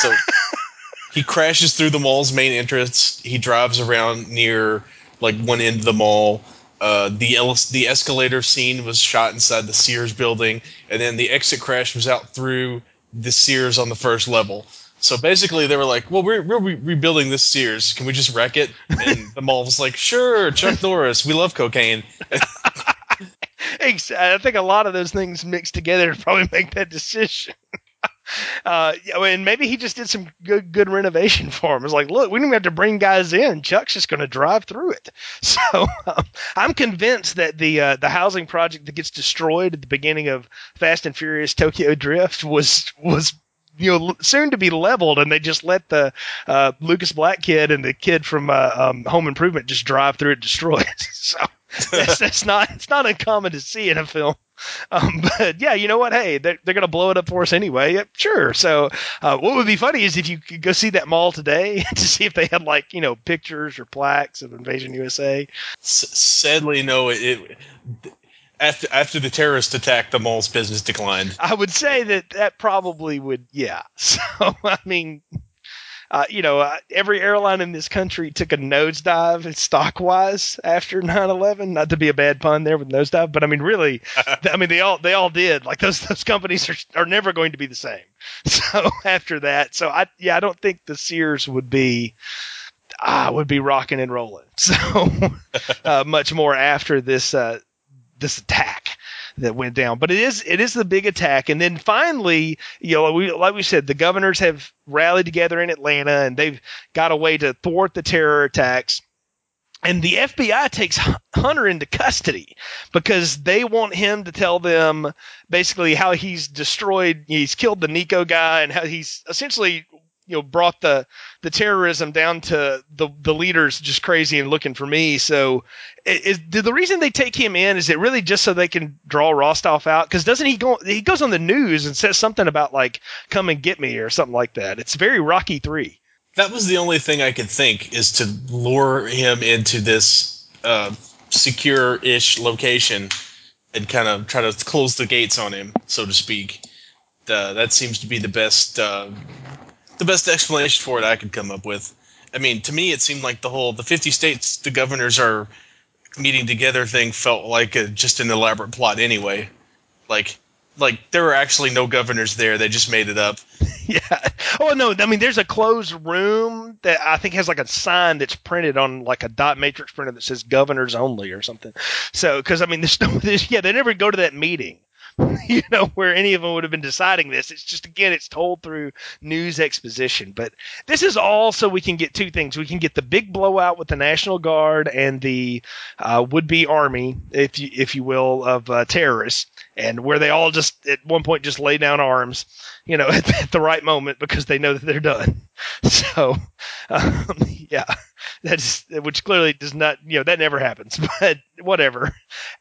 So he crashes through the mall's main entrance. He drives around near like one end of the mall. Uh, the the escalator scene was shot inside the Sears building, and then the exit crash was out through the Sears on the first level. So basically, they were like, "Well, we're, we're re- rebuilding this Sears. Can we just wreck it?" And the mall was like, "Sure, Chuck Norris. We love cocaine." I think a lot of those things mixed together to probably make that decision. uh, mean, maybe he just did some good good renovation for him. It's like, look, we don't even have to bring guys in. Chuck's just going to drive through it. So um, I'm convinced that the uh, the housing project that gets destroyed at the beginning of Fast and Furious Tokyo Drift was was you know soon to be leveled, and they just let the uh, Lucas Black kid and the kid from uh, um, Home Improvement just drive through it, destroy it. so that's, that's not it's not uncommon to see in a film. Um, but yeah, you know what? Hey, they're, they're going to blow it up for us anyway. Yep, sure. So, uh, what would be funny is if you could go see that mall today to see if they had like you know pictures or plaques of Invasion USA. S- sadly, no. It, it after after the terrorist attack, the mall's business declined. I would say that that probably would. Yeah. So I mean. Uh, you know, uh, every airline in this country took a nosedive stock wise after 9/11. Not to be a bad pun there with nosedive, but I mean, really, I mean, they all they all did. Like those those companies are are never going to be the same. So after that, so I yeah, I don't think the Sears would be ah would be rocking and rolling. So uh, much more after this uh, this attack that went down. But it is it is the big attack, and then finally, you know, we like we said, the governors have rallied together in Atlanta, and they've got a way to thwart the terror attacks. And the FBI takes Hunter into custody because they want him to tell them basically how he's destroyed, he's killed the Nikko guy, and how he's essentially you know brought the the terrorism down to the the leaders just crazy and looking for me. So is, is the reason they take him in is it really just so they can draw Rostov out? Because doesn't he go? He goes on the news and says something about like "come and get me" or something like that. It's very Rocky Three. That was the only thing I could think is to lure him into this uh, secure-ish location and kind of try to close the gates on him, so to speak. Uh, that seems to be the best uh, the best explanation for it I could come up with. I mean, to me, it seemed like the whole the 50 states the governors are meeting together thing felt like a, just an elaborate plot anyway. Like, like there were actually no governors there; they just made it up. yeah. Oh no, I mean, there's a closed room that I think has like a sign that's printed on like a dot matrix printer that says "governors only" or something. So, because I mean, there's no, there's, yeah, they never go to that meeting. you know, where any of them would have been deciding this. It's just, again, it's told through news exposition. But this is all so we can get two things. We can get the big blowout with the National Guard and the uh, would be army, if you, if you will, of uh, terrorists, and where they all just, at one point, just lay down arms, you know, at, at the right moment because they know that they're done. So, um, yeah, that's, which clearly does not, you know, that never happens, but whatever.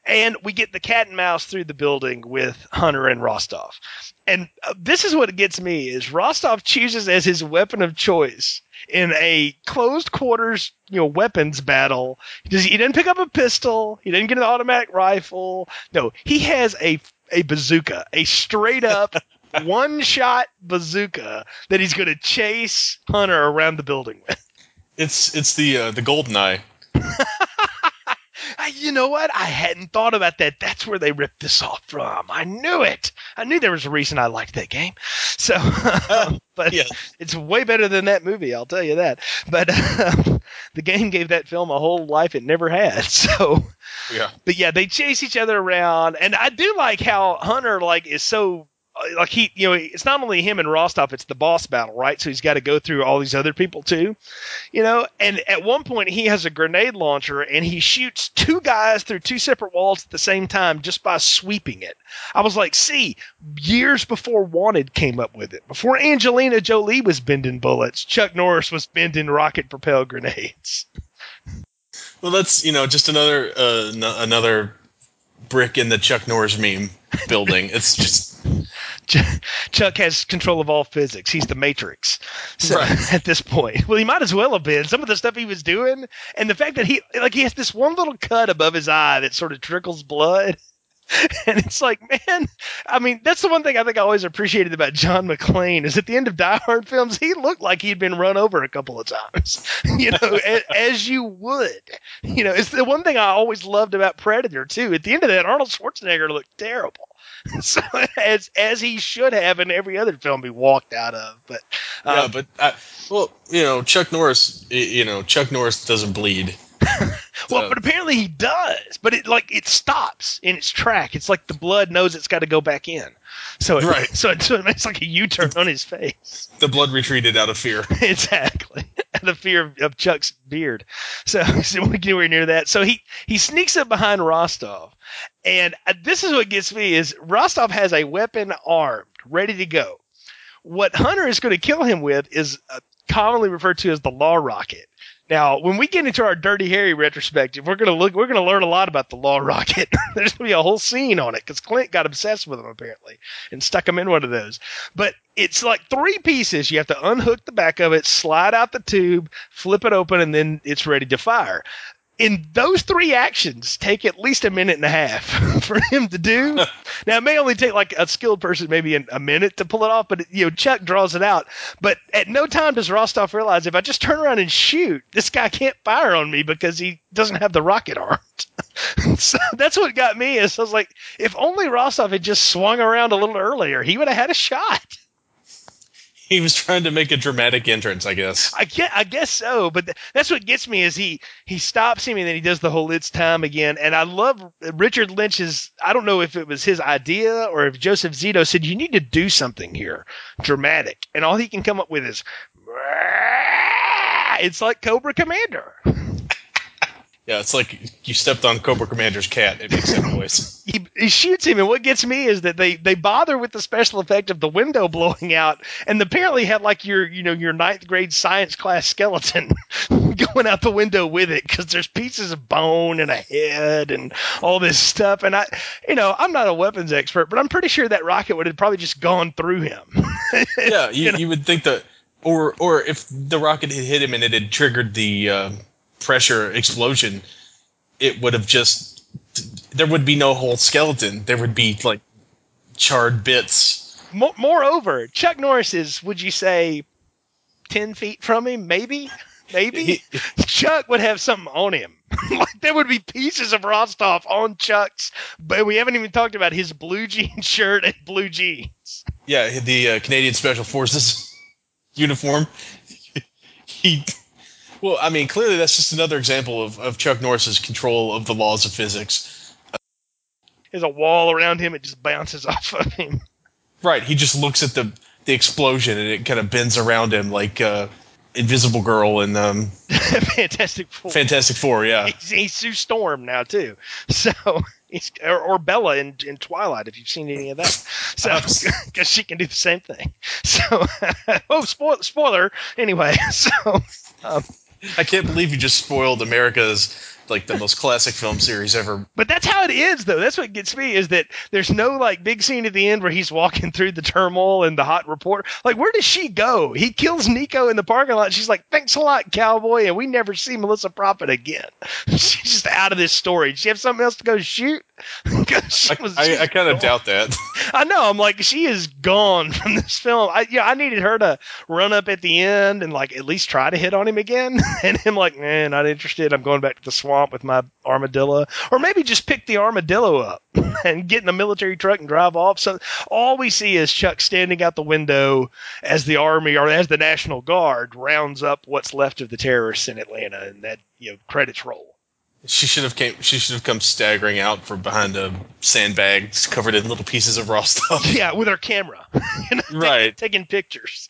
And we get the cat and mouse through the building with Hunter and Rostov. And uh, this is what gets me is Rostov chooses as his weapon of choice in a closed quarters, you know, weapons battle. He, does, he didn't pick up a pistol. He didn't get an automatic rifle. No, he has a a bazooka, a straight up one shot bazooka that he's going to chase Hunter around the building with. It's it's the uh, the GoldenEye. you know what? I hadn't thought about that. That's where they ripped this off from. I knew it. I knew there was a reason I liked that game. So, but Yeah. it's way better than that movie. I'll tell you that. But um, the game gave that film a whole life it never had. So, Yeah. but yeah, they chase each other around, and I do like how Hunter like is so like he you know it's not only him and Rostov, it's the boss battle, right? So he's got to go through all these other people too, you know. And at one point, he has a grenade launcher and he shoots two guys through two separate walls at the same time just by sweeping it. I was like, see, years before Wanted came up with it, before Angelina Jolie was bending bullets, Chuck Norris was bending rocket propelled grenades. Well, that's you know just another uh, n- another brick in the Chuck Norris meme building. It's just Chuck has control of all physics. He's the Matrix. So Right. at this point, well, he might as well have been. Some of the stuff he was doing, and the fact that he like he has this one little cut above his eye that sort of trickles blood. And it's like, man, I mean, that's the one thing I think I always appreciated about John McClane is at the end of Die Hard films, he looked like he'd been run over a couple of times, you know, as, as you would. You know, it's the one thing I always loved about Predator too. At the end of that, Arnold Schwarzenegger looked terrible. So as as he should have in every other film he walked out of, but yeah, uh, but I, well, you know, Chuck Norris, you know, Chuck Norris doesn't bleed. well, So- but apparently he does. But it like it stops in its track. It's like the blood knows it's got to go back in. So it, Right. So it, so it makes like a U turn on his face. the blood retreated out of fear. exactly. the fear of, of Chuck's beard. So, so we get anywhere near that. So he he sneaks up behind Rostov, and uh, this is what gets me: is Rostov has a weapon armed, ready to go. What Hunter is going to kill him with is uh, commonly referred to as the Law Rocket. Now, when we get into our Dirty Harry retrospective, we're gonna look. We're gonna learn a lot about the Law Rocket. There's gonna be a whole scene on it because Clint got obsessed with him apparently and stuck him in one of those. But it's like three pieces. You have to unhook the back of it, slide out the tube, flip it open, and then it's ready to fire. In those three actions, take at least a minute and a half for him to do. now it may only take like a skilled person maybe an- a minute to pull it off, but you know Chuck draws it out. But at no time does Rostov realize if I just turn around and shoot, this guy can't fire on me because he doesn't have the rocket arm. so that's what got me. Is I was like, if only Rostov had just swung around a little earlier, he would have had a shot. He was trying to make a dramatic entrance, I guess. I guess, I guess so, but th- that's what gets me is he he stops him and then he does the whole "it's time" again. And I love Richard Lynch's. I don't know if it was his idea or if Joseph Zito said you need to do something here, dramatic, and all he can come up with is. It's like Cobra Commander. Yeah, it's like you stepped on Cobra Commander's cat. It makes that noise. He, he shoots him, and what gets me is that they they bother with the special effect of the window blowing out, and apparently had like your you know your ninth grade science class skeleton going out the window with it because there's pieces of bone and a head and all this stuff. And I, you know, I'm not a weapons expert, but I'm pretty sure that rocket would have probably just gone through him. yeah, you, you would think that, or or if the rocket had hit him and it had triggered the uh, pressure explosion, it would have just there would be no whole skeleton. There would be like charred bits. Mo- moreover, Chuck Norris is, would you say, ten feet from him? Maybe, maybe. Chuck would have something on him. like there would be pieces of Rostov on Chuck's, but we haven't even talked about his blue jean shirt and blue jeans. Yeah, the uh, Canadian Special Forces uniform. he, well, I mean, clearly that's just another example of, of Chuck Norris's control of the laws of physics. There's a wall around him; it just bounces off of him. Right, he just looks at the the explosion and it kind of bends around him like uh, Invisible Girl and um, Fantastic Four. Fantastic Four. Yeah, He's, he's Sue Storm now too. So he's or, or Bella in, in Twilight if you've seen any of that. So because she can do the same thing. So oh spoil, spoiler anyway. So um, I can't believe you just spoiled America's like the most classic film series ever. But that's how it is, though. That's what gets me is that there's no like big scene at the end where he's walking through the turmoil and the hot reporter. Like, where does she go? He kills Nikko in the parking lot. She's like, "Thanks a lot, cowboy," and we never see Melissa Prophet again. She's just out of this story. Did she have something else to go shoot? she I, was- I, she's I kind of doubt that. I know. I'm like, she is gone from this film. I yeah, I needed her to run up at the end and like at least try to hit on him again. And him like, man, not interested. I'm going back to the swamp with my armadillo, or maybe just pick the armadillo up and get in a military truck and drive off. So all we see is Chuck standing out the window as the army or as the National Guard rounds up what's left of the terrorists in Atlanta, and that you know credits roll. She should have came. She should have come staggering out from behind a sandbag covered in little pieces of raw stuff. Yeah, with her camera, you know, Right. taking pictures.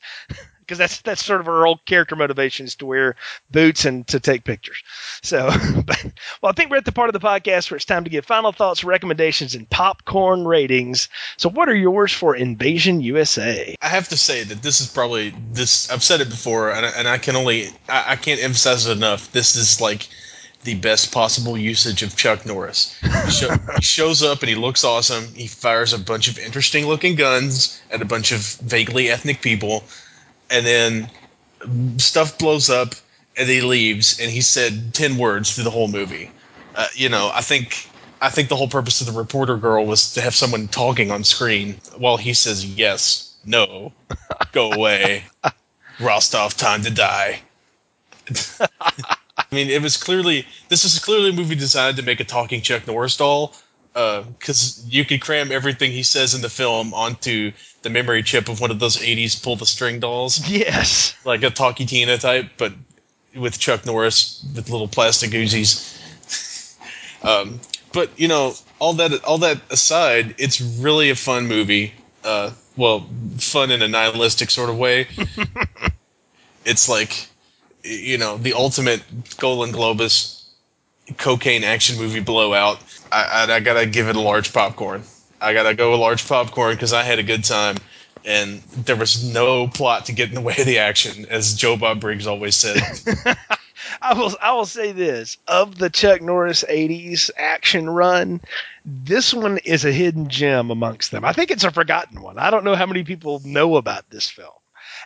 Because that's that's sort of her old character motivation is to wear boots and to take pictures. So, but, well, I think we're at the part of the podcast where it's time to give final thoughts, recommendations, and popcorn ratings. So, what are yours for Invasion USA? I have to say that this is probably this. I've said it before, and I, and I can only I, I can't emphasize it enough. This is like the best possible usage of Chuck Norris. He, show, he shows up and he looks awesome. He fires a bunch of interesting looking guns at a bunch of vaguely ethnic people, and then stuff blows up and he leaves and he said 10 words through the whole movie. Uh, you know, I think I think the whole purpose of the reporter girl was to have someone talking on screen while he says yes, no, go away, Rostov, time to die. I mean, it was clearly this is clearly a movie designed to make a talking Chuck Norris doll because uh, you could cram everything he says in the film onto the memory chip of one of those '80s pull the string dolls. Yes, like a Talky Tina type, but with Chuck Norris with little plastic Uzis. um, but you know, all that all that aside, it's really a fun movie. Uh, well, fun in a nihilistic sort of way. it's like, you know, the ultimate Golan Globus cocaine action movie blowout. I, I, I gotta give it a large popcorn. I gotta go a large popcorn because I had a good time, and there was no plot to get in the way of the action, as Joe Bob Briggs always said. I will I will say this of the Chuck Norris '80s action run, this one is a hidden gem amongst them. I think it's a forgotten one. I don't know how many people know about this film.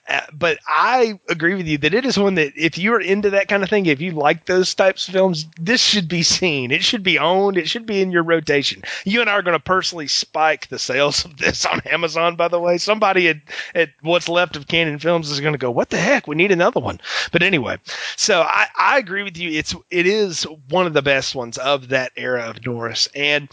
Uh, but I agree with you that it is one that if you're into that kind of thing, if you like those types of films, this should be seen. It should be owned. It should be in your rotation. You and I are going to personally spike the sales of this on Amazon. By the way, somebody at, at what's left of Cannon Films is going to go, "What the heck? We need another one." But anyway, so I, I agree with you. It's it is one of the best ones of that era of Norris, and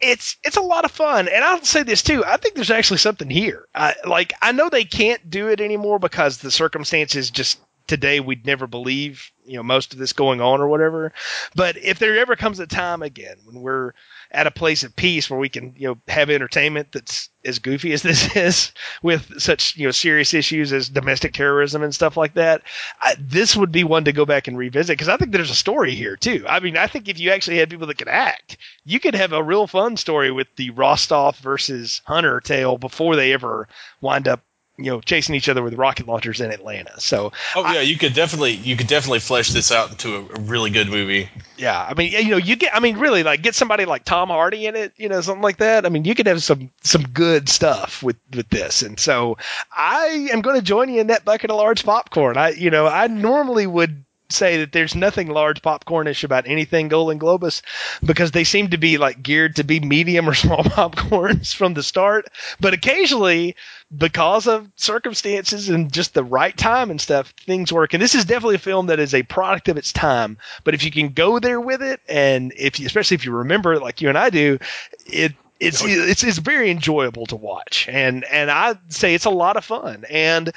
it's it's a lot of fun, and I'll say this too. I think there's actually something here. I, like I know they can't do it anymore because the circumstances just today we'd never believe you know most of this going on or whatever. But if there ever comes a time again when we're at a place of peace where we can you know have entertainment that's as goofy as this is with such you know serious issues as domestic terrorism and stuff like that I, this would be one to go back and revisit because i think there's a story here too. I mean i think if you actually had people that could act you could have a real fun story with the rostov versus hunter tale before they ever wind up you know chasing each other with rocket launchers in Atlanta. So oh yeah, I, you could definitely you could definitely flesh this out into a, a, really good movie. Yeah, I mean you know you get I mean really like get somebody like Tom Hardy in it, you know something like that. I mean you could have some some good stuff with with this, and so I am going to join you in that bucket of large popcorn. I you know I normally would say that there's nothing large popcornish about anything Golan Globus because they seem to be like geared to be medium or small popcorns from the start. But occasionally, because of circumstances and just the right time and stuff, things work. And this is definitely a film that is a product of its time. But if you can go there with it, and if you, especially if you remember it like you and I do, it it's it's it's very enjoyable to watch and and I say it's a lot of fun and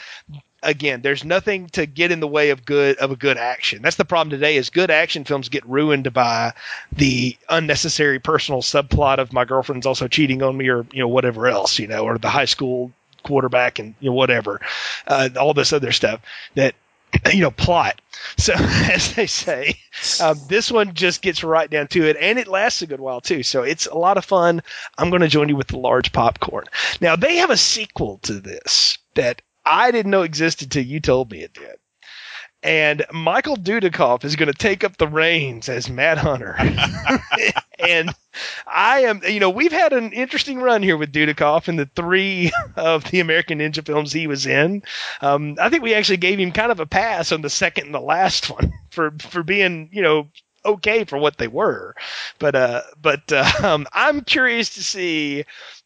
again, there's nothing to get in the way of good of a good action. That's the problem today is good action films get ruined by the unnecessary personal subplot of my girlfriend's also cheating on me or you know whatever else, you know, or the high school quarterback and you know whatever. Uh, all this other stuff that you know plot. So as they say, um, this one just gets right down to it, and it lasts a good while too. So it's a lot of fun. I'm going to join you with the large popcorn. Now they have a sequel to this that I didn't know existed till you told me it did. And Michael Dudikoff is going to take up the reins as Matt Hunter. and I am, you know, we've had an interesting run here with Dudikoff in the three of the American Ninja films he was in. Um, I think we actually gave him kind of a pass on the second and the last one for, for being, you know, okay for what they were. But, uh, but, uh, um, I'm curious to see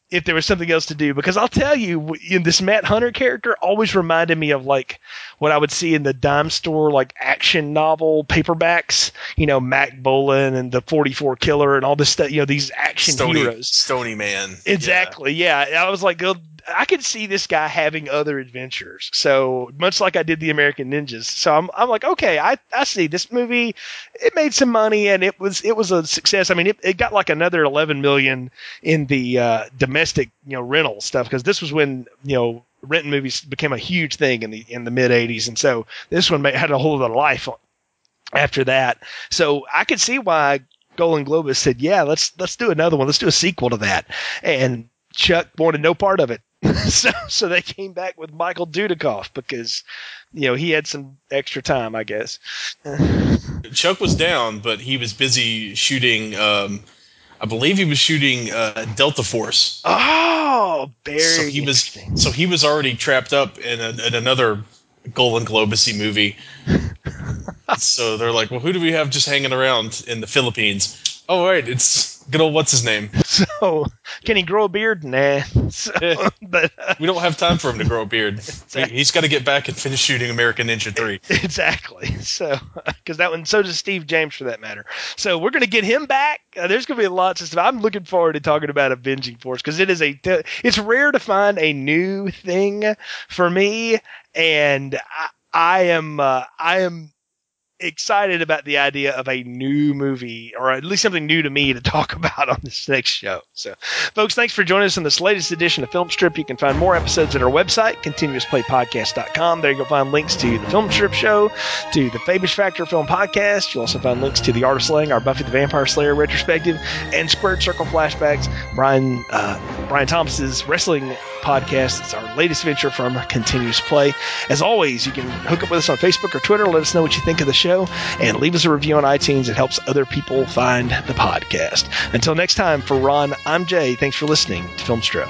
if there was something else to do because I'll tell you, this Matt Hunter character always reminded me of like what I would see in the dime store like action novel paperbacks, you know, Mack Bolan and the 44 Killer and all this stuff, you know, these action Stony, heroes. Stony Man. Exactly. Yeah. yeah. I was like, I could see this guy having other adventures. So much like I did the American Ninjas. So I'm, I'm like, okay, I, I see this movie. It made some money and it was, it was a success. I mean, it, it got like another 11 million in the, uh, domestic, you know, rental stuff. Cause this was when, you know, renting movies became a huge thing in the, in the mid eighties. And so this one had a whole lot of life after that. So I could see why Golan Globus said, "Yeah, let's let's do another one. Let's do a sequel to that." And Chuck wanted no part of it. so so they came back with Michael Dudikoff because you know he had some extra time, I guess. Chuck was down, but he was busy shooting. Um, I believe he was shooting uh, Delta Force. Oh, very so he was so he was already trapped up in, a, in another Golan Globusy movie. so they're like, well, who do we have just hanging around in the Philippines? Oh, right, it's good old what's his name. So can he grow a beard? Nah. So, but uh, We don't have time for him to grow a beard. He- He's got to get back and finish shooting American Ninja Three. exactly. So because that one, so does Steve James for that matter. So we're gonna get him back. Uh, there's gonna be lots of stuff. I'm looking forward to talking about Avenging Force because it is a it's rare to find a new thing for me, and I, I am uh, I am excited about the idea of a new movie or at least something new to me to talk about on this next show. So, folks, thanks for joining us on this latest edition of Film Strip. You can find more episodes at our website, continuousplaypodcast.com. There you'll find links to the Film Strip show, to the Famous Factor Film Podcast. You'll also find links to the Art of Slaying, our Buffy the Vampire Slayer retrospective, and Squared Circle flashbacks. Brian uh, Brian Thomas's wrestling podcast. It's our latest venture from Continuous Play. As always, you can hook up with us on Facebook or Twitter. Let us know what you think of the show show and leave us a review on iTunes. It helps other people find the podcast. Until next time, for Ron, I'm Jay. Thanks for listening to Filmstrip.